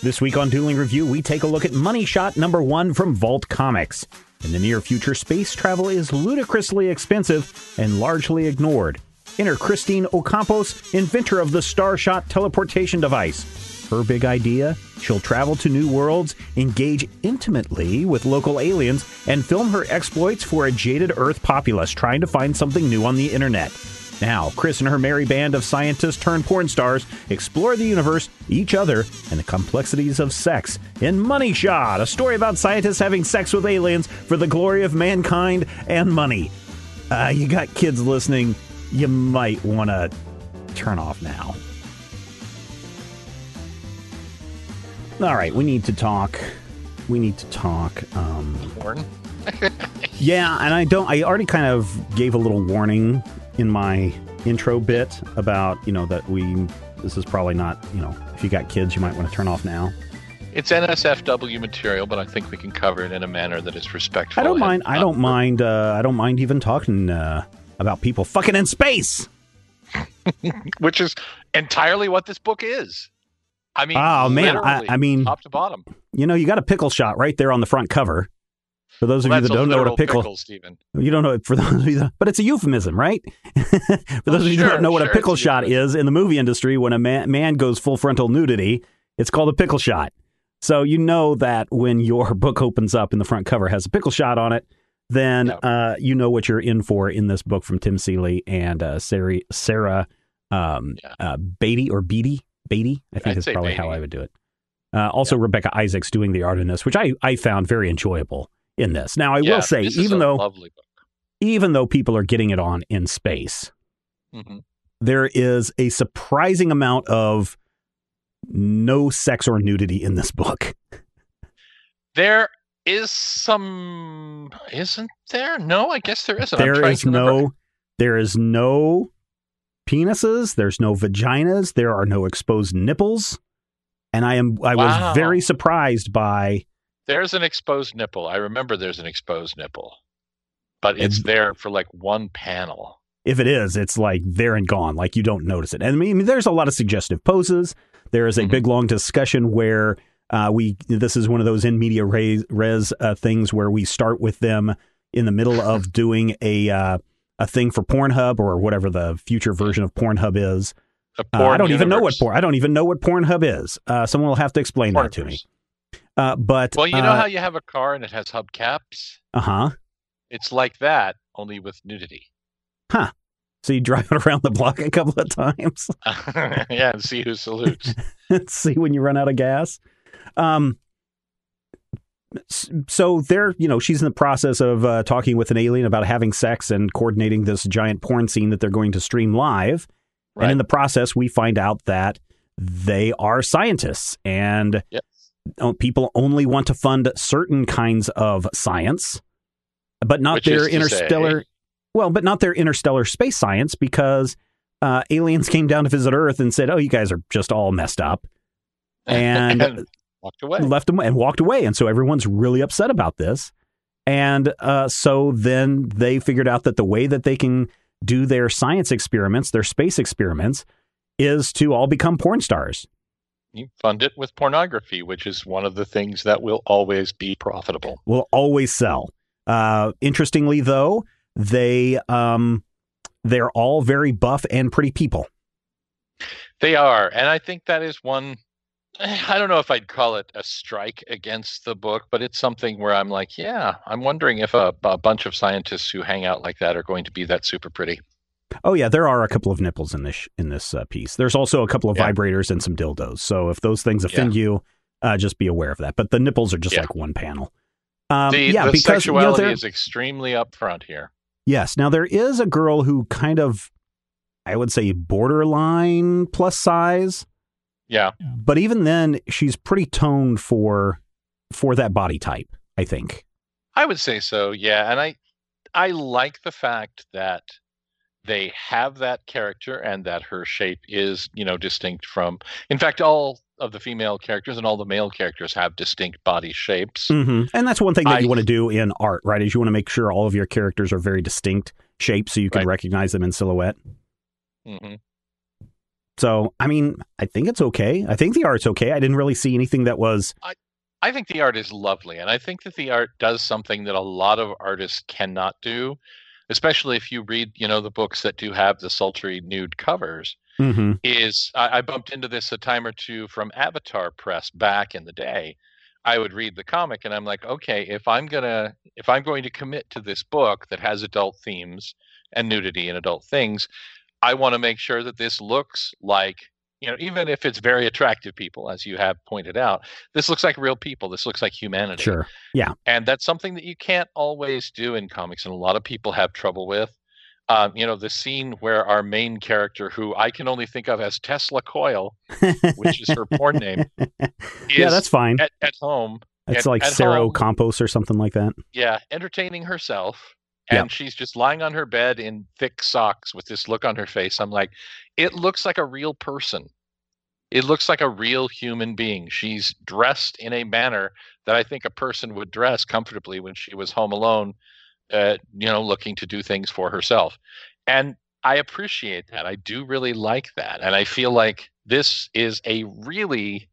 This week on Dueling Review, we take a look at Money Shot number one from Vault Comics. In the near future, space travel is ludicrously expensive and largely ignored. Enter Christine Ocampos, inventor of the Starshot teleportation device. Her big idea? She'll travel to new worlds, engage intimately with local aliens, and film her exploits for a jaded Earth populace trying to find something new on the internet. Now, Chris and her merry band of scientists turned porn stars explore the universe, each other, and the complexities of sex in Money Shot, a story about scientists having sex with aliens for the glory of mankind and money. Uh, you got kids listening, you might want to turn off now. All right, we need to talk. We need to talk. Um, Porn? yeah, and I don't. I already kind of gave a little warning in my intro bit about you know that we. This is probably not you know if you got kids, you might want to turn off now. It's NSFW material, but I think we can cover it in a manner that is respectful. I don't mind. I don't mind. Uh, I don't mind even talking uh, about people fucking in space. Which is entirely what this book is. I mean, Oh, man, I- I mean- top to bottom. You know, you got a pickle shot right there on the front cover. For those of Well, you that don't know what a literal pickle, Stephen. you don't know for those of you, that, but it's a euphemism, right? for those of you that sure, don't know what a pickle shot euphemism. is in the movie industry, when a man, man goes full frontal nudity, it's called a pickle shot. So you know that when your book opens up and the front cover has a pickle shot on it, then uh, you know what you're in for in this book from Tim Seeley and uh, Sarah, Sarah um, Yeah. uh, Beattie or Beattie. Beattie, I think I'd is probably how I would do it. Uh, also, Rebekah Isaacs doing the art in this, which I, I found very enjoyable in this. Now, I Yeah, will say, even though even though people are getting it on in space, Mhm. there is a surprising amount of no sex or nudity in this book. There is some, isn't there? No, I guess there isn't. There is no there is no penises, there's no vaginas, there are no exposed nipples. And I am I Wow. was very surprised by There's an exposed nipple. I remember there's an exposed nipple, but it's there for like one panel. if it is, it's like there and gone, like you don't notice it. And I mean, there's a lot of suggestive poses. There is a Mhm. big long discussion where uh, we this is one of those in media res, res uh, things where we start with them in the middle of doing a uh, a thing for Pornhub or whatever the future version of Pornhub is. Uh, porn I don't even know what porn. I don't even know what Pornhub is. Uh, someone will have to explain that to me. Uh, but Well, you know how you have a car and it has hubcaps? uh huh. It's like that, only with nudity. Huh. So you drive it around the block a couple of times. yeah, and see who salutes. see when you run out of gas. Um, so there, you know, she's in the process of uh, talking with an alien about having sex and coordinating this giant porn scene that they're going to stream live. And in the process, we find out that they are scientists and yes. People only want to fund certain kinds of science, but not Which their interstellar. say- Well, but not their interstellar space science because uh, aliens came down to visit Earth and said, "Oh, you guys are just all messed up." And walked away. left them and walked away. And so everyone's really upset about this. And uh, so then they figured out that the way that they can do their science experiments, their space experiments, is to all become porn stars. You fund it with pornography, which is one of the things that will always be profitable. Will always sell. Uh, interestingly, though, they um, they're all very buff and pretty people. They are, and I think that is one. I don't know if I'd call it a strike against the book, but it's something where I'm like, yeah, I'm wondering if a, a bunch of scientists who hang out like that are going to be that super pretty. Oh yeah, there are a couple of nipples in this in this uh, piece. There's also a couple of Yeah. vibrators and some dildos. So if those things offend you, uh, just be aware of that. But the nipples are just Yeah. like one panel. Um, the yeah, the because you know, sexuality is extremely upfront here. yes. Now there is a girl who kind of, I would say, borderline plus size. Yeah, But even then, she's pretty toned for for that body type. I think. I would say so. Yeah, and I I like the fact that they have that character and that her shape is, you know, distinct from. In fact, all of the female characters and all the male characters have distinct body shapes. hmm And that's one thing that I- you want to do in art, right? Is you want to make sure all of your characters are very distinct shapes, so you can Right. recognize them in silhouette. hmm So, I mean, I think it's okay. I think the art's okay. I didn't really see anything that was. I think the art is lovely, and I think that the art does something that a lot of artists cannot do, especially if you read, you know, the books that do have the sultry nude covers. Mm-hmm. Is I, I bumped into this a time or two from Avatar Press back in the day. I would read the comic, and I'm like, okay, if I'm gonna if I'm going to commit to this book that has adult themes and nudity and adult things, I want to make sure that this looks like you know, even if it's very attractive people, as you have pointed out, this looks like real people. This looks like humanity. Sure. Yeah. And that's something that you can't always do in comics, and a lot of people have trouble with. Um, you know, the scene where our main character, who I can only think of as Tesla Coil, which is her porn name, yeah, that's fine. At, at home. It's at, like Sarah home, Campos or something like that. Yeah, entertaining herself. And Yep. she's just lying on her bed in thick socks with this look on her face. I'm like, it looks like a real person. It looks like a real human being. She's dressed in a manner that I think a person would dress comfortably when she was home alone, uh, you know, looking to do things for herself. And I appreciate that. I do really like that. And I feel like this is a really,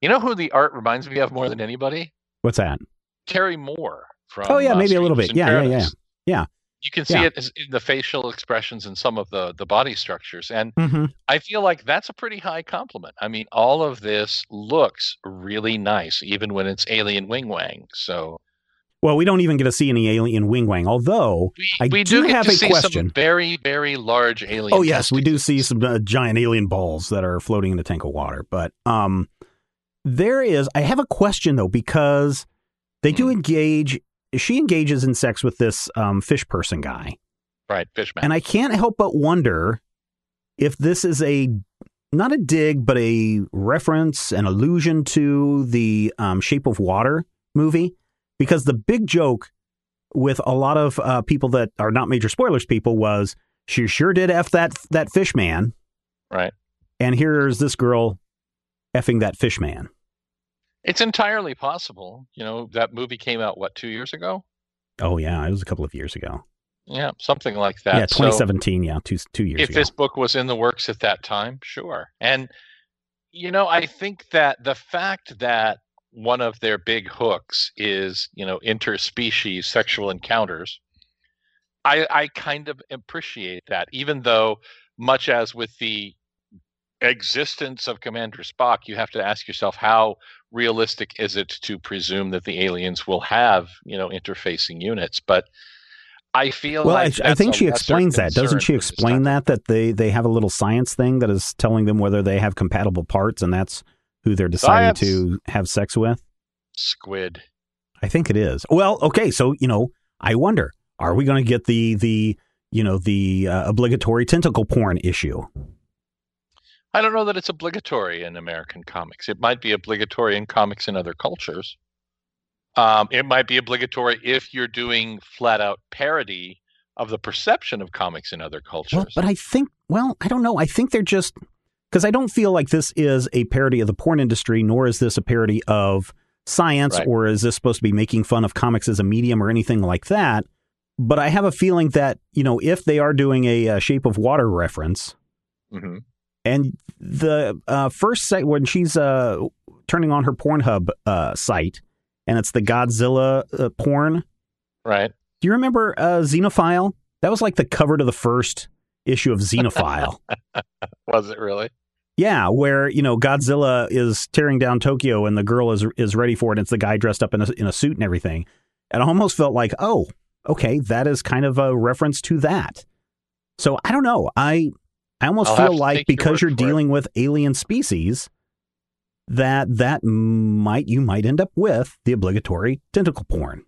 you know, who the art reminds me of more than anybody? What's that? Terry Moore from. Oh, yeah, uh, maybe a little bit. Yeah, yeah, yeah. Yeah. You can see Yeah. it in the facial expressions and some of the the body structures, and Mm-hmm. I feel like that's a pretty high compliment. I mean, all of this looks really nice, even when it's alien wing wang. So Well, we don't even get to see any alien wing wang, although. we, I we do do, have a see question. some very very large alien. Oh yes, we do see some uh, giant alien balls that are floating in a tank of water. But um, there is. I have a question though because they do Hmm. engage. She engages in sex with this um, fish person guy, right, Fishman. and I can't help but wonder if this is a not a dig, but a reference, an allusion to the um, Shape of Water movie, because the big joke with a lot of uh, people that are not major spoilers people was she sure did f that that fish man, right. and here's this girl effing that fish man. It's entirely possible. You know, that movie came out what two years ago? Oh yeah, it was a couple of years ago. Yeah, something like that. yeah, So- 2017. yeah, two two years if ago. this book was in the works at that time, sure. And you know, I think that the fact that one of their big hooks is, you know, interspecies sexual encounters, I I kind of appreciate that, even though much as with the existence of Commander Spock, you have to ask yourself how realistic is it to presume that the aliens will have, you know, interfacing units. But I feel well, like I, I think she explains that. Doesn't she explain that that they they have a little science thing that is telling them whether they have compatible parts, and that's who they're deciding to have sex with? Squid. I think it is. Well, okay, so you know, I wonder, are we going to get the the you know the uh, obligatory tentacle porn issue? I don't know that it's obligatory in American comics. It might be obligatory in comics in other cultures. Um, it might be obligatory if you're doing flat out parody of the perception of comics in other cultures. Well, but I think, well, I don't know. I think they're just because I don't feel like this is a parody of the porn industry, nor is this a parody of science, Right. or is this supposed to be making fun of comics as a medium or anything like that. But I have a feeling that you know if they are doing a, uh Shape of Water reference, Mhm. And the uh, first site when she's uh, turning on her Pornhub uh, site, and it's the Godzilla uh, porn. right? Do you remember uh, Xenophile? That was like the cover to the first issue of Xenophile. Was it really? yeah, where you know Godzilla is tearing down Tokyo and the girl is is ready for it. And it's the guy dressed up in a in a suit and everything. And I almost felt like, oh, okay, that is kind of a reference to that. So I don't know. I I almost I'll feel like take your because you're for it. dealing with alien species, that that might you might end up with the obligatory tentacle porn.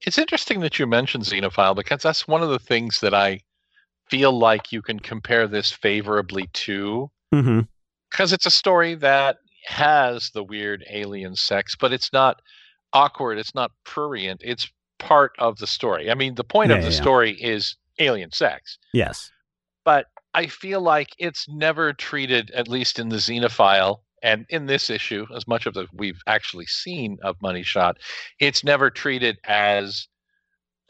It's interesting that you mentioned Xenophile because that's one of the things that I feel like you can compare this favorably to Mm-hmm. because it's a story that has the weird alien sex, but it's not awkward. It's not prurient. It's part of the story. I mean, the point Yeah, of the yeah. story is alien sex, Yes. but I feel like it's never treated, at least in the Xenophile and in this issue, as much of the we've actually seen of Money Shot, it's never treated as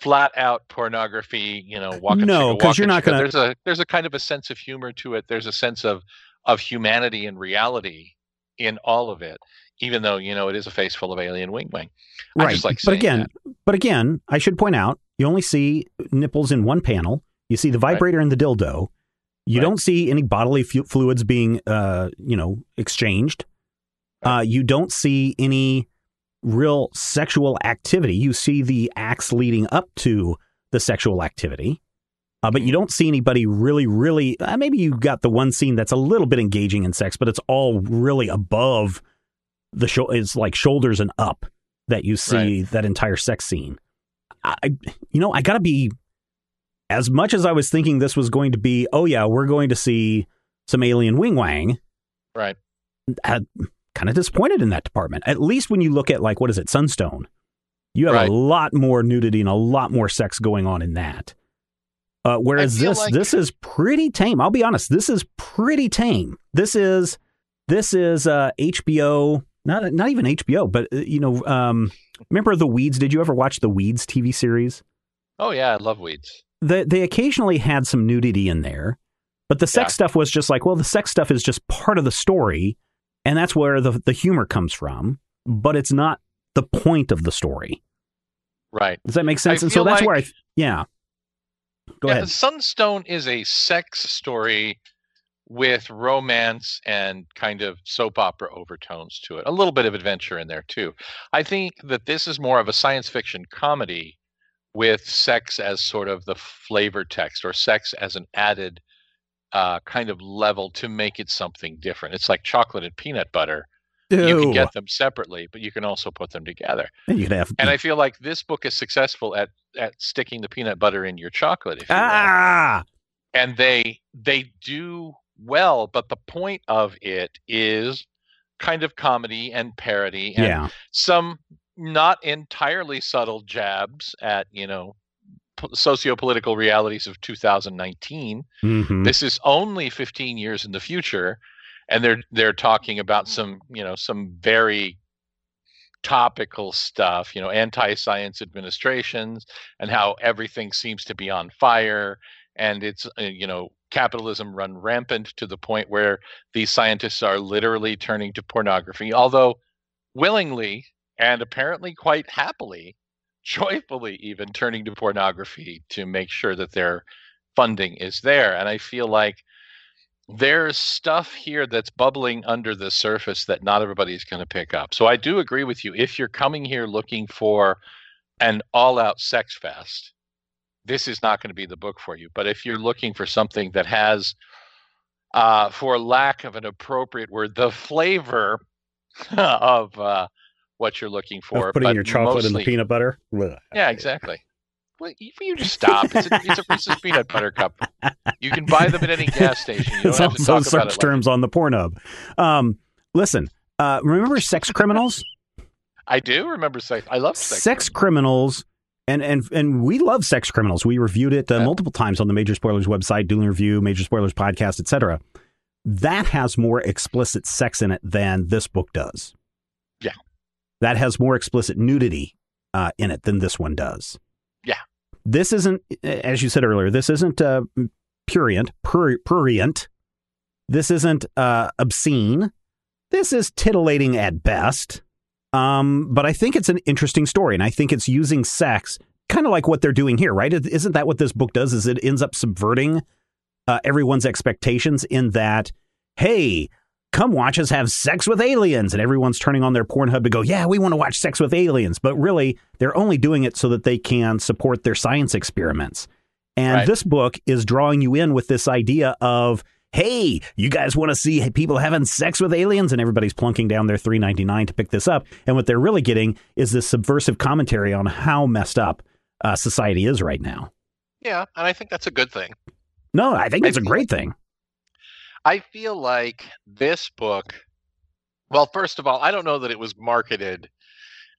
flat out pornography. You know, walking. No, because you're not going to. There's a there's a kind of a sense of humor to it. There's a sense of of humanity and reality in all of it, even though you know it is a face full of alien wing wing. Right, like but again, that. but again, I should point out you only see nipples in one panel. You see the vibrator right. and the dildo. You right. don't see any bodily fu- fluids being, uh, you know, exchanged. Right. Uh, you don't see any real sexual activity. You see the acts leading up to the sexual activity, uh, but you mm-hmm. don't see anybody really, really. Uh, maybe you got the one scene that's a little bit engaging in sex, but it's all really above the show. It's like shoulders and up that you see that entire sex scene. I, you know, I got to be as much as I was thinking this was going to be, oh yeah, we're going to see some alien wing wang. Right. kind of disappointed in that department. At least when you look at like what is it, Sunstone, you have right. a lot more nudity and a lot more sex going on in that. Uh, whereas this like... this is pretty tame. I'll be honest, this is pretty tame. This is this is uh, HBO, not not even HBO, but uh, you know, um, remember the Weeds? Did you ever watch the Weeds TV series? Oh yeah, I love Weeds they, they occasionally had some nudity in there, but the sex yeah. stuff was just like, well, the sex stuff is just part of the story, and that's where the the humor comes from. But it's not the point of the story. Right. Does that make sense? I and so that's like, where I, yeah. Go yeah, ahead. Sunstone is a sex story with romance and kind of soap opera overtones to it. A little bit of adventure in there too. I think that this is more of a science fiction comedy with sex as sort of the flavor text or sex as an added uh, kind of level to make it something different. It's like chocolate and peanut butter. Ew. You can get them separately, but you can also put them together. And you can have. And I feel like this book is successful at at sticking the peanut butter in your chocolate. If you ah. Will. And they they do well, but the point of it is kind of comedy and parody and yeah. some not entirely subtle jabs at you know socio-political realities of 2019 mm-hmm. this is only 15 years in the future and they're they're talking about some you know some very topical stuff you know anti-science administrations and how everything seems to be on fire and it's uh, you know capitalism run rampant to the point where these scientists are literally turning to pornography although willingly and apparently quite happily, joyfully even turning to pornography to make sure that their funding is there. And I feel like there's stuff here that's bubbling under the surface that not everybody's going to pick up. So I do agree with you. If you're coming here looking for an all out sex fest, this is not going to be the book for you. But if you're looking for something that has, uh, for lack of an appropriate word, the flavor of uh, what you're looking for. Of putting your chocolate mostly, in the peanut butter. Yeah, exactly. Well, you just stop. It's a, it's a Reese's peanut butter cup. You can buy them at any gas station. You don't have to search terms like on the Pornhub. Um, listen, uh, remember sex criminals? I do remember sex. I love sex, sex criminals. And, and and we love sex criminals. We reviewed it uh, yeah. multiple times on the Major Spoilers website, Dueling Review, Major Spoilers podcast, etc. That has more explicit sex in it than this book does that has more explicit nudity uh, in it than this one does. Yeah. This isn't, as you said earlier, this isn't uh, purient, pur- prurient. This isn't uh, obscene. This is titillating at best. Um, but I think it's an interesting story, and I think it's using sex kind of like what they're doing here, right? Isn't that what this book does? Is it ends up subverting uh, everyone's expectations in that, hey, come watch us have sex with aliens. And everyone's turning on their Pornhub to go, yeah, we want to watch sex with aliens. But really, they're only doing it so that they can support their science experiments. And right. this book is drawing you in with this idea of, hey, you guys want to see people having sex with aliens? And everybody's plunking down their three ninety nine to pick this up. And what they're really getting is this subversive commentary on how messed up uh, society is right now. Yeah, and I think that's a good thing. No, I think it's a great thing. I feel like this book. Well, first of all, I don't know that it was marketed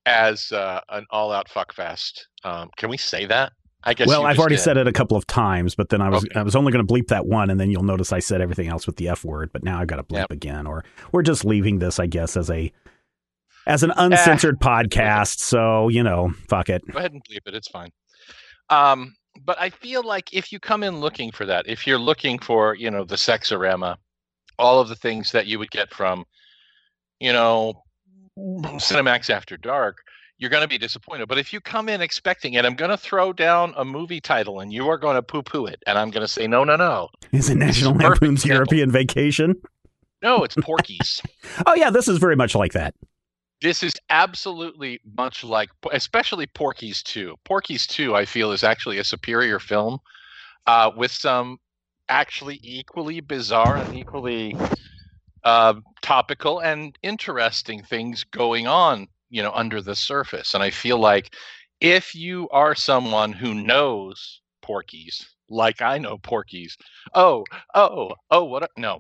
as uh, an all-out fuckfest. Um, can we say that? I guess. Well, I've already did. said it a couple of times, but then I was okay. I was only going to bleep that one, and then you'll notice I said everything else with the f word. But now I've got to bleep yep. again, or we're just leaving this, I guess, as a as an uncensored eh. podcast. So you know, fuck it. Go ahead and bleep it. It's fine. Um, but I feel like if you come in looking for that, if you're looking for, you know, the sexorama, all of the things that you would get from, you know, Cinemax After Dark, you're going to be disappointed. But if you come in expecting it, I'm going to throw down a movie title and you are going to poo poo it. And I'm going to say, no, no, no. Is it National Lampoon's European Vacation? No, it's Porky's. oh, yeah, this is very much like that. This is absolutely much like, especially Porky's 2. Porky's 2, I feel, is actually a superior film uh, with some actually equally bizarre and equally uh, topical and interesting things going on you know under the surface and i feel like if you are someone who knows porkies like i know porkies oh oh oh what a, no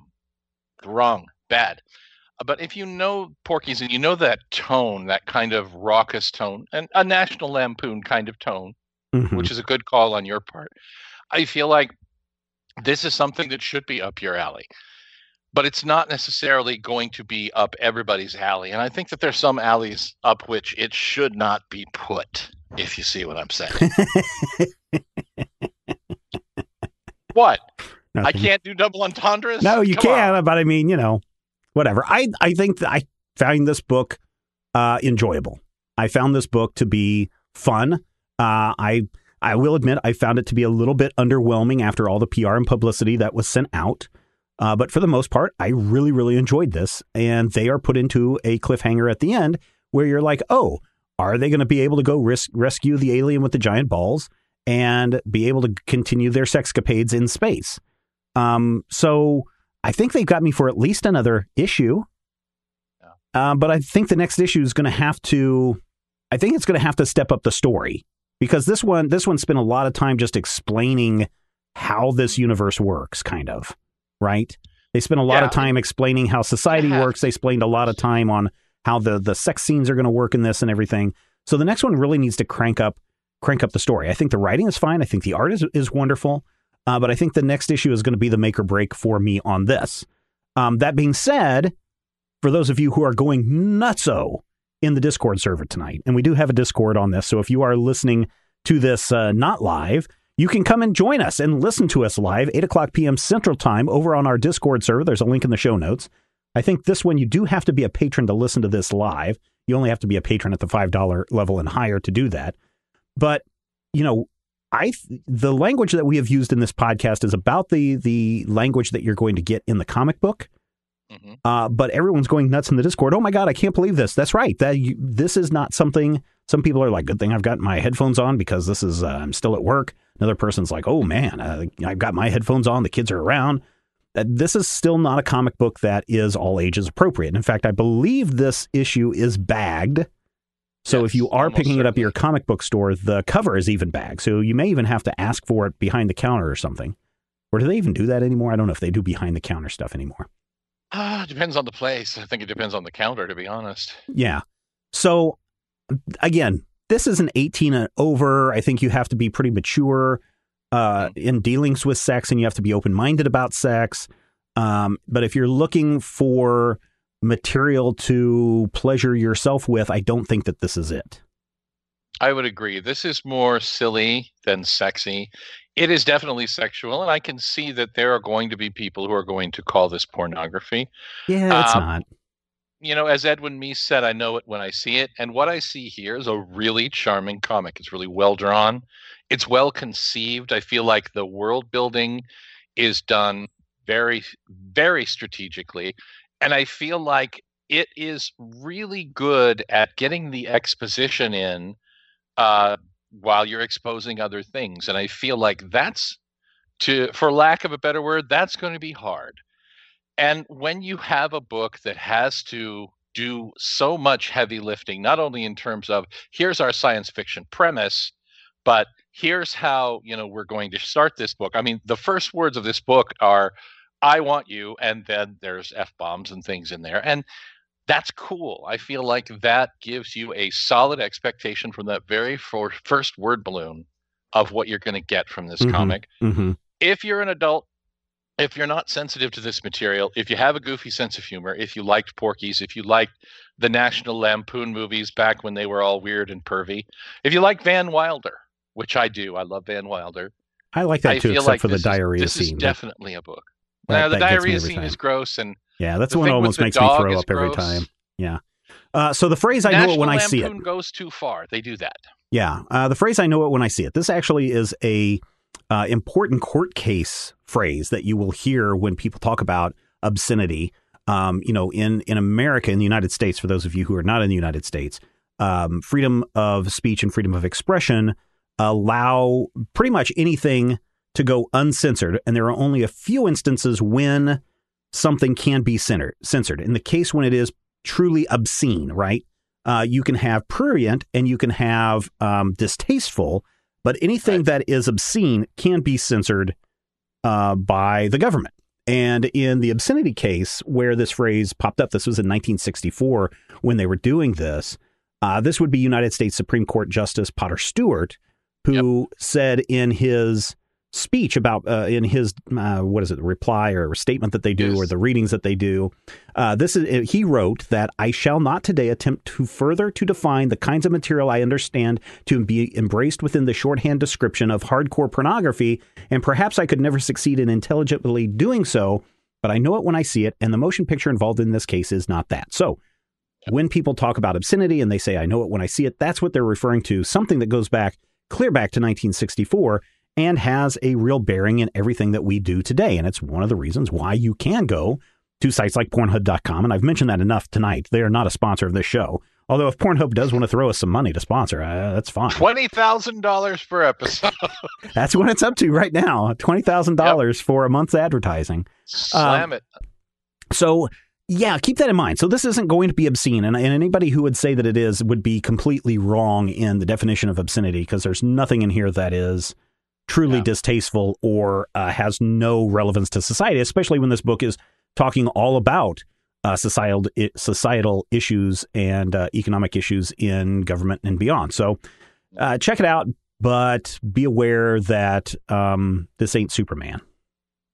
wrong bad but if you know porkies and you know that tone that kind of raucous tone and a national lampoon kind of tone mm-hmm. which is a good call on your part i feel like this is something that should be up your alley but it's not necessarily going to be up everybody's alley. And I think that there's some alleys up which it should not be put, if you see what I'm saying. what? Nothing. I can't do double entendres? No, you Come can, on. but I mean, you know, whatever. I I think I found this book uh, enjoyable. I found this book to be fun. Uh, I I will admit I found it to be a little bit underwhelming after all the PR and publicity that was sent out. Uh, but for the most part, I really, really enjoyed this. And they are put into a cliffhanger at the end where you're like, oh, are they going to be able to go ris- rescue the alien with the giant balls and be able to continue their sexcapades in space? Um, so I think they've got me for at least another issue. Yeah. Uh, but I think the next issue is going to have to, I think it's going to have to step up the story because this one, this one spent a lot of time just explaining how this universe works, kind of right? They spent a lot yeah. of time explaining how society works. They explained a lot of time on how the the sex scenes are going to work in this and everything. So the next one really needs to crank up crank up the story. I think the writing is fine. I think the art is is wonderful. Uh, but I think the next issue is going to be the make or break for me on this. Um, that being said, for those of you who are going nutso in the Discord server tonight, and we do have a Discord on this, so if you are listening to this uh, not live, you can come and join us and listen to us live, 8 o'clock p.m. Central Time, over on our Discord server. There's a link in the show notes. I think this one, you do have to be a patron to listen to this live. You only have to be a patron at the $5 level and higher to do that. But, you know, I the language that we have used in this podcast is about the the language that you're going to get in the comic book. Mm-hmm. Uh, but everyone's going nuts in the Discord. Oh my god, I can't believe this. That's right. That you, this is not something. Some people are like, "Good thing I've got my headphones on because this is uh, I'm still at work." Another person's like, oh man, uh, I've got my headphones on, the kids are around. Uh, this is still not a comic book that is all ages appropriate. In fact, I believe this issue is bagged. So yes, if you are picking certainly. it up at your comic book store, the cover is even bagged. So you may even have to ask for it behind the counter or something. Or do they even do that anymore? I don't know if they do behind the counter stuff anymore. Uh, depends on the place. I think it depends on the counter, to be honest. Yeah. So again, this is an 18 and over. I think you have to be pretty mature uh, mm-hmm. in dealings with sex and you have to be open minded about sex. Um, but if you're looking for material to pleasure yourself with, I don't think that this is it. I would agree. This is more silly than sexy. It is definitely sexual, and I can see that there are going to be people who are going to call this pornography. Yeah, it's um, not you know, as Edwin Meese said, I know it when I see it. And what I see here is a really charming comic. It's really well drawn. It's well conceived. I feel like the world building is done very, very strategically. And I feel like it is really good at getting the exposition in uh, while you're exposing other things. And I feel like that's to, for lack of a better word, that's going to be hard and when you have a book that has to do so much heavy lifting, not only in terms of here's our science fiction premise, but here's how you know we're going to start this book. I mean, the first words of this book are "I want you," and then there's f bombs and things in there, and that's cool. I feel like that gives you a solid expectation from that very first word balloon of what you're going to get from this mm-hmm. comic. Mm-hmm. If you're an adult, if you're not sensitive to this material, if you have a goofy sense of humor, if you liked Porky's, if you liked the National Lampoon movies back when they were all weird and pervy, if you like Van Wilder, which I do. I love Van Wilder. I like that I too, except like for the this diarrhea is, this scene. is definitely a book. That- now the that gets me diarrhea scene time. is gross, and Yeah, that's the one that almost makes me throw up every time. Yeah. Uh, so the phrase I know it when I see it. Goes too far. They do that. Yeah, uh, the phrase I know it when I see it. This actually is a uh, important court case phrase that you will hear when people talk about obscenity. Um, you know, in in America, in the United States, for those of you who are not in the United States, um, freedom of speech and freedom of expression allow pretty much anything to go uncensored, and there are only a few instances when something can be centered, censored. In the case when it is truly obscene, right? Uh, you can have prurient and you can have um, distasteful, but anything Right. that is obscene can be censored uh, by the government. And in the obscenity case where this phrase popped up, this was in 1964 when they were doing this. Uh, this would be United States Supreme Court Justice Potter Stewart, who said in his speech about uh, in his uh, what is it reply or statement that they do Yes. or the readings that they do uh, this is he wrote that I shall not today attempt to further to define the kinds of material I understand to be embraced within the shorthand description of hardcore pornography, and perhaps I could never succeed in intelligently doing so, but I know it when I see it, and the motion picture involved in this case is not that. So. When people talk about obscenity and they say, I know it when I see it, that's what they're referring to, something that goes back clear back to 1964 and has a real bearing in everything that we do today. And it's one of the reasons why you can go to sites like Pornhub.com. And I've mentioned that enough tonight. They are not a sponsor of this show. Although if Pornhub does want to throw us some money to sponsor, uh, that's fine. Twenty thousand dollars per episode. That's what it's up to right now. $20,000 for a month's advertising. Slam it. So, yeah, keep that in mind. So, this isn't going to be obscene. And, and anybody who would say that it is would be completely wrong in the definition of obscenity because there's nothing in here that is truly Yeah. distasteful or uh, has no relevance to society, especially when this book is talking all about uh, societal, societal issues and uh, economic issues in government and beyond. So, uh, check it out, but be aware that um, this ain't Superman.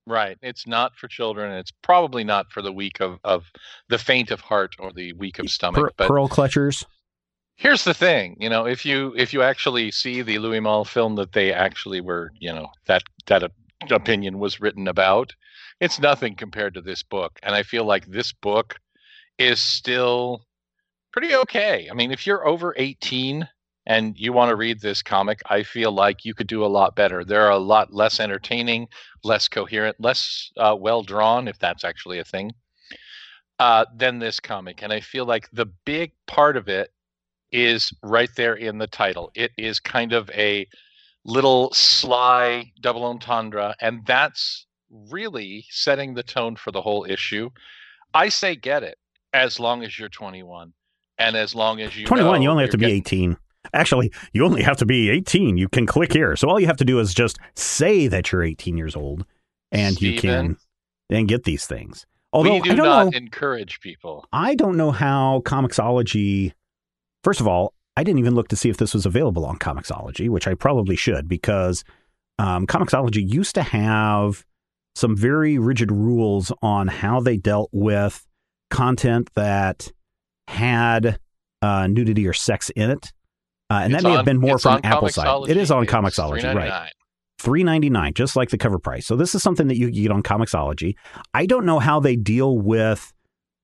Right. It's not for children. It's probably not for the weak of, of the faint of heart or the weak of stomach. Per- but pearl clutchers. Here's the thing, you know, if you if you actually see the Louis Malle film that they actually were, you know, that that opinion was written about, it's nothing compared to this book. And I feel like this book is still pretty okay. I mean, if you're over 18 and you want to read this comic, I feel like you could do a lot better. there are a lot less entertaining, less coherent, less uh, well drawn, if that's actually a thing, uh, than this comic. And I feel like the big part of it is right there in the title. It is kind of a little sly double entendre, and that's really setting the tone for the whole issue. I say get it as long as you're 21 and as long as you 21, know you only have to be getting- 18. Actually, you only have to be 18. You can click here. So all you have to do is just say that you're 18 years old and you can then get these things. Although we do I don't not know encourage people. I don't know how Comixology First of all, I didn't even look to see if this was available on Comixology, which I probably should because um, Comixology used to have some very rigid rules on how they dealt with content that had uh, nudity or sex in it. Uh, and It's that may have been more from on Apple side. It is on It's Comixology, right? $3.99. Three ninety nine, just like the cover price. So this is something that you get on Comixology. I don't know how they deal with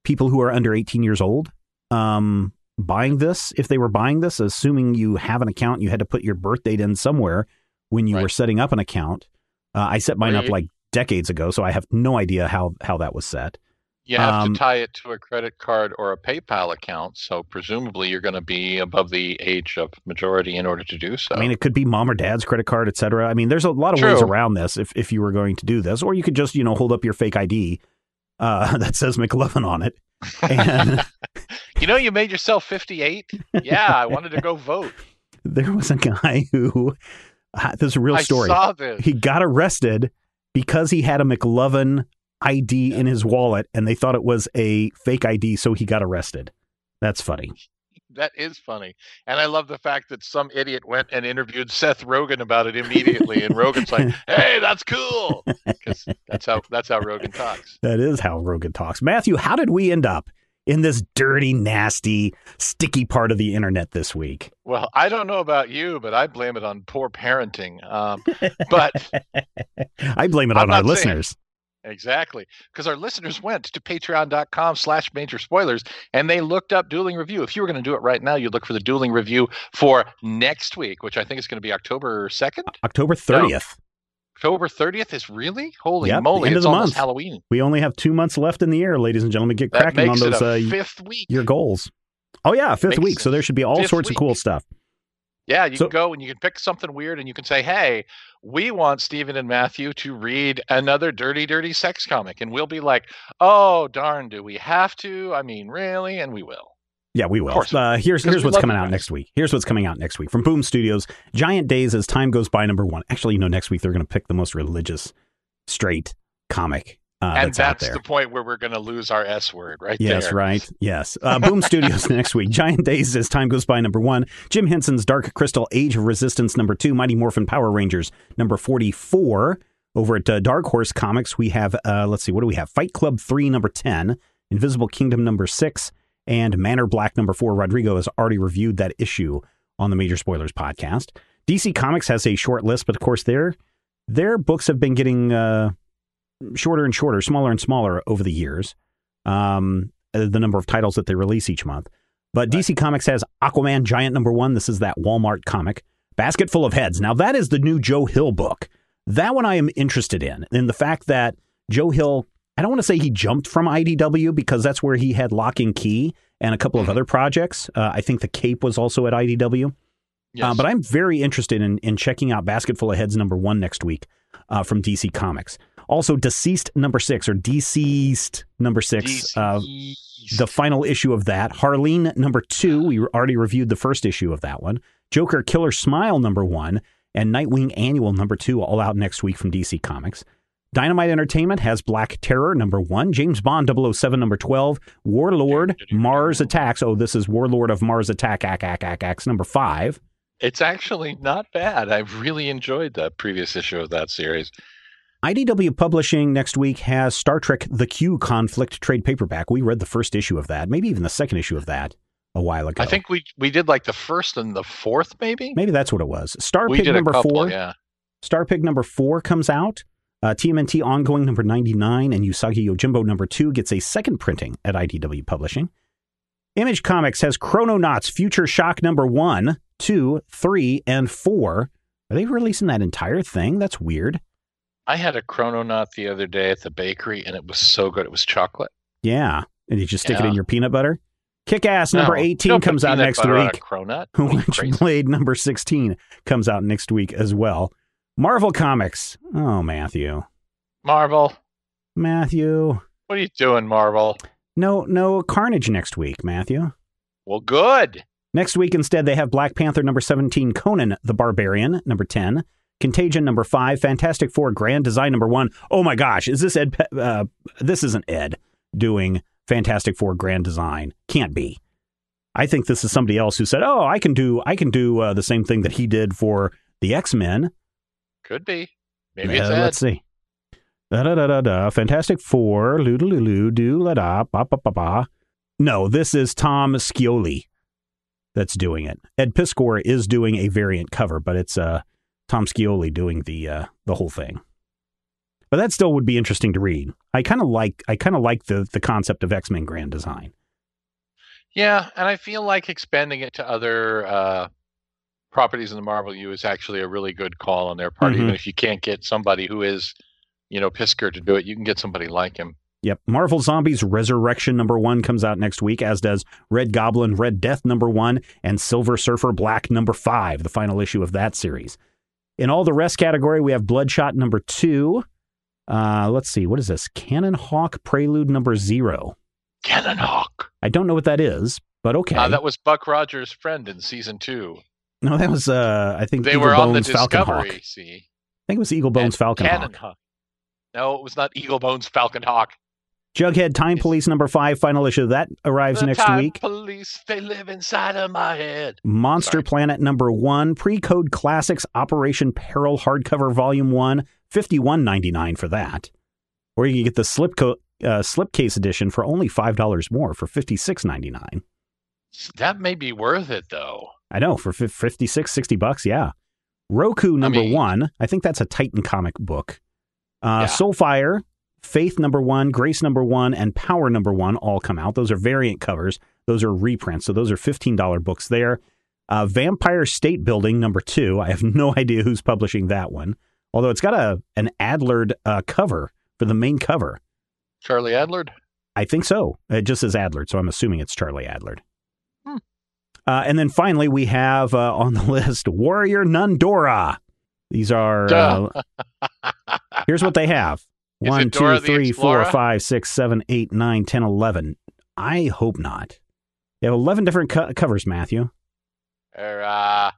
people who are under eighteen years old um, buying this. If they were buying this, assuming you have an account, you had to put your birth date in somewhere when you Right. were setting up an account. Uh, I set mine up like decades ago, so I have no idea how how that was set. You have Um, to tie it to a credit card or a PayPal account, so presumably you're going to be above the age of majority in order to do so. I mean, it could be mom or dad's credit card, et cetera. I mean, there's a lot of ways around this if, if you were going to do this, or you could just, you know, hold up your fake ID uh, that says McLovin on it. And you know, you made yourself 58. Yeah, I wanted to go vote. there was a guy who, this is a real I story. saw this. He got arrested because he had a McLovin ID in his wallet and they thought it was a fake ID, so he got arrested. That's funny. That is funny, and I love the fact that some idiot went and interviewed Seth Rogen about it immediately, and Rogen's like, "Hey, that's cool," because that's how that's how Rogen talks. That is how Rogen talks. Matthew, how did we end up in this dirty, nasty, sticky part of the internet this week? Well, I don't know about you, but I blame it on poor parenting. Um, but I blame it on our listeners. Exactly. Because our listeners went to patreon.com slash major spoilers and they looked up dueling review. If you were going to do it right now, you'd look for the dueling review for next week, which I think is going to be October 2nd. October 30th. No. October 30th is really? Holy yep, moly. End it's of the almost month. Halloween. We only have two months left in the year, ladies and gentlemen. Get cracking on those uh, fifth week. your goals. Oh, yeah, fifth week. So there should be all sorts week. of cool stuff. Yeah, you So- can go and you can pick something weird and you can say, hey, we want Stephen and Matthew to read another dirty, dirty sex comic. And we'll be like, oh, darn, do we have to? I mean, really? And we will. Yeah, we will. Uh, here's here's what's coming out next week. Here's what's coming out next week from Boom Studios. Giant Days as time goes by. Number one. Actually, you know, next week they're going to pick the most religious, straight comic uh, and that's, that's the point where we're going to lose our S word right Yes, there. right. Yes. Uh, Boom Studios next week. Giant Days as time goes by. Number one. Jim Henson's Dark Crystal Age of Resistance. Number two. Mighty Morphin Power Rangers. Number forty-four. Over at uh, Dark Horse Comics, we have uh, let's see, what do we have? Fight Club three, number ten. Invisible Kingdom number six, and Manor Black number four. Rodrigo has already reviewed that issue on the Major Spoilers podcast. DC Comics has a short list, but of course their their books have been getting uh, shorter and shorter, smaller and smaller over the years. Um, uh, the number of titles that they release each month. But DC Comics has Aquaman Giant number one. This is that Walmart comic. Basket Full of Heads. Now, that is the new Joe Hill book. That one I am interested in. And the fact that Joe Hill, I don't want to say he jumped from IDW because that's where he had Locke and Key and a couple of other projects. Uh, I think The Cape was also at IDW. Yes. Uh, but I'm very interested in, in checking out Basket Full of Heads number one next week uh, from DC Comics. Also, Deceased number six or Deceased number six. Uh, the final issue of that. Harleen number two. We already reviewed the first issue of that one. Joker Killer Smile number one. And Nightwing Annual number two, all out next week from DC Comics. Dynamite Entertainment has Black Terror number one, James Bond 007 number 12, Warlord Mars Attacks. Oh, this is Warlord of Mars Attack, ack, ack, ack, acks, number five. It's actually not bad. I've really enjoyed the previous issue of that series. IDW Publishing next week has Star Trek The Q Conflict trade paperback. We read the first issue of that, maybe even the second issue of that a while ago. I think we we did like the first and the fourth, maybe. maybe that's what it was. Star we Pig number couple, four. yeah. Star Pig number four comes out. Uh, TMNT Ongoing number 99 and Usagi Yojimbo number two gets a second printing at IDW Publishing. Image Comics has Chrononauts Future Shock number one, two, three, and four. Are they releasing that entire thing? That's weird. I had a Chrononaut the other day at the bakery, and it was so good. It was chocolate. Yeah. And you just stick it in your peanut butter? Kick Ass number No, 18 comes out next butter on a week. Cronut. Are you crazy? Witchblade number 16 comes out next week as well. Marvel Comics. Oh, Matthew. Marvel, Matthew. what are you doing, Marvel? No, no Carnage next week, Matthew. Well, good. Next week, instead, they have Black Panther number 17, Conan the Barbarian number 10, Contagion number 5, Fantastic Four Grand Design number 1. Oh my gosh, is this Ed? Pe- Uh, this isn't Ed doing Fantastic Four Grand Design. Can't be. I think this is somebody else who said, "Oh, I can do I can do uh, the same thing that he did for the X-Men." Could be. Maybe it's Uh, Ed. let's see. Da da da da da. Fantastic Four. Loo loo loo do la da ba ba ba ba. No, this is Tom Scioli that's doing it. Ed Piskor is doing a variant cover, but it's uh Tom Scioli doing the uh the whole thing. But that still would be interesting to read. I kind of like I kind of like the the concept of X Men Grand Design. Yeah, and I feel like expanding it to other uh, properties in the Marvel U is actually a really good call on their part. Mhm. Even if you can't get somebody who is, you know, Piskor to do it, you can get somebody like him. Yep. Marvel Zombies Resurrection number one comes out next week, as does Red Goblin Red Death number one and Silver Surfer Black number five, the final issue of that series. In all the rest category, we have Bloodshot number two. Uh, let's see, what is this? Cannon Hawke Prelude number zero. Cannon Hawke. I don't know what that is, but okay. Uh, that was Buck Rogers' friend in season two. no, that was uh, I think They Eagle were on the Bones Falcon Hawk. See, I think it was Eagle Bones And Falcon Cannon Hawk. Hawk. No, it was not Eagle Bones Falcon Hawk. Jughead Time Police number five, final issue that arrives the next time week. Police, they live inside of my head. Monster Sorry. Planet number one, pre-code classics Operation Peril hardcover volume one, fifty-one ninety-nine for that. Or you can get the slipcote uh, slipcase edition for only five dollars more for fifty six ninety nine. That may be worth it though. I know for 56, 60 bucks. Yeah. Roku number I mean, one. I think that's a Titan comic book. Uh, Yeah. Soulfire, Faith number one, Grace number one, and Power number one all come out. Those are variant covers. Those are reprints. So those are $15 books there. Uh, Vampire State Building number two. I have no idea who's publishing that one. Although it's got a an Adlard uh, cover for the main cover. Charlie Adlard. I think so. It just says Adlard, so I'm assuming it's Charlie Adlard. Hmm. Uh, and then finally, we have uh, on the list Warrior Nun Dora. These are, uh, here's what they have one, two, three, four, five, six, seven, eight, nine, 10, 11. I hope not. They have 11 different co- covers, Matthew. Er, uh,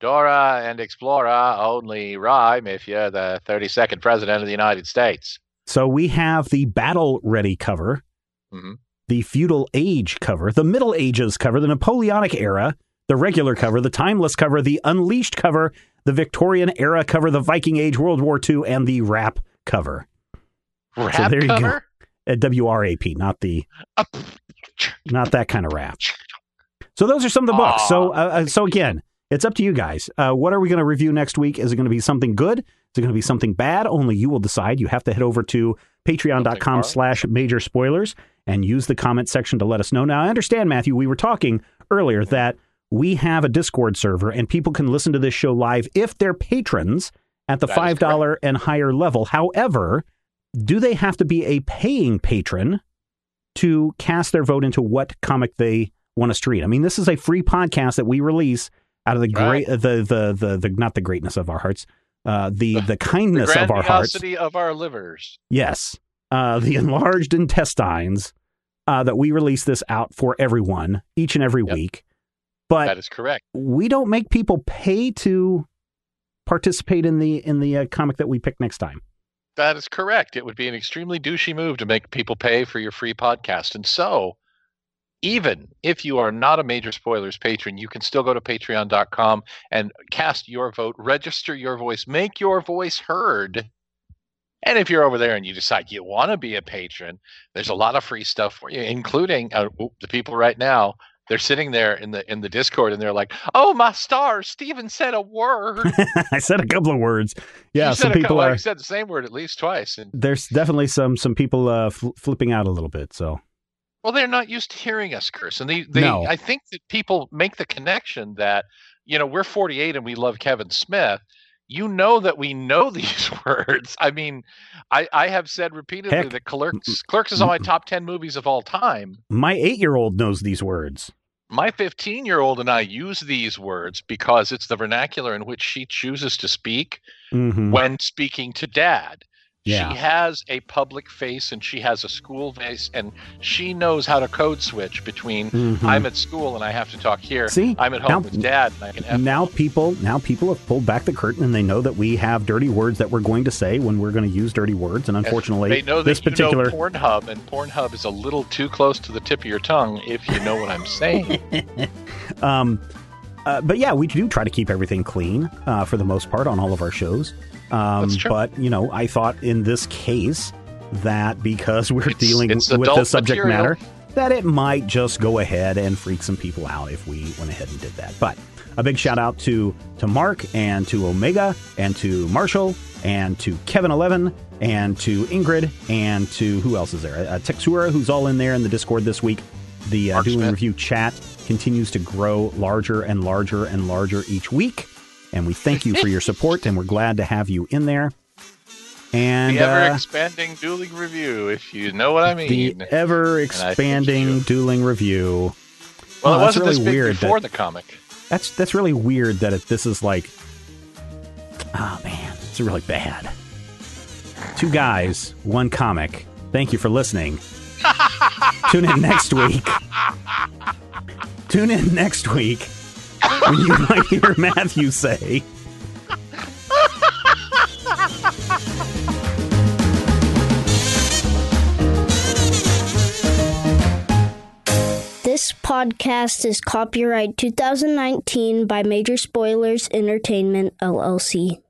Dora and Explorer only rhyme if you're the 32nd president of the United States. So we have the Battle Ready cover, Mhm. the Feudal Age cover, the Middle Ages cover, the Napoleonic era, the regular cover, the Timeless cover, the Unleashed cover, the Victorian era cover, the Viking Age, World War II, and the Rap cover. Rap there you go. cover? Uh, W-R-A-P, not the Uh, not that kind of rap. So those are some of the books. So uh, uh, so again, it's up to you guys. Uh, what are we going to review next week? Is it going to be something good? Is it going to be something bad? Only you will decide. You have to head over to patreon.com slash major spoilers and use the comment section to let us know. Now, I understand, Matthew, we were talking earlier that we have a Discord server and people can listen to this show live if they're patrons at the That is $5 and higher level. However, do they have to be a paying patron to cast their vote into what comic they want to stream? I mean, this is a free podcast that we release out of the great, Right. the, the the the not the greatness of our hearts, uh, the the The kindness of our hearts. of our livers. Yes, uh, the enlarged intestines. Uh, that we release this out for everyone each and every Yep. week, but That is correct. we don't make people pay to participate in the in the uh, comic that we pick next time. That is correct. It would be an extremely douchey move to make people pay for your free podcast. And so, even if you are not a major spoilers patron, you can still go to patreon.com and cast your vote, register your voice, make your voice heard. And if you're over there and you decide you want to be a patron, there's a lot of free stuff for you, including uh, the people right now. They're sitting there in the in the Discord and they're like, "Oh my stars! Steven said a word." I said a couple of words. Yeah, You some said a cou- people well, are. you said the same word at least twice, and There's definitely some some people uh, fl- flipping out a little bit. So Well, they're not used to hearing us curse, and they, they No. I think that people make the connection that you know we're 48 and we love Kevin Smith. You know that we know these words. I mean, I I have said repeatedly Heck, that Clerks Clerks is on my top 10 movies of all time. my eight year old knows these words. My 15 year old and I use these words because it's the vernacular in which she chooses to speak hmm when speaking to dad. Yeah. She has a public face and she has a school face, and she knows how to code switch between Mhm. I'm at school and I have to talk here. See, I'm at home now- with dad and I can F now people now people have pulled back the curtain and they know that we have dirty words that we're going to say when we're going to use dirty words. And unfortunately, They know this particular know Pornhub, and Pornhub is a little too close to the tip of your tongue, if you know what I'm saying. Um, uh, but yeah, we do try to keep everything clean uh, for the most part on all of our shows. Um, But you know, I thought in this case that because we're It's- dealing it's with the subject material. matter, that it might just go ahead and freak some people out if we went ahead and did that. But a big shout out to to Mark and to Omega and to Marshall and to Kevin Eleven and to Ingrid and to who else is there? Uh, Texura, who's all in there in the Discord this week. The uh, Dueling Review chat continues to grow larger and larger and larger each week. And we thank you for your support, and we're glad to have you in there. And the ever uh, expanding dueling review, if you know what I mean. The ever expanding dueling review. well, oh, it that's wasn't really this big weird before that- the comic. That's that's really weird that it, this is like, oh man, it's really bad. Two guys, one comic. Thank you for listening. Tune in next week. Tune in next week when you might hear Matthew say. This podcast is copyright 2019 by Major Spoilers Entertainment, LLC.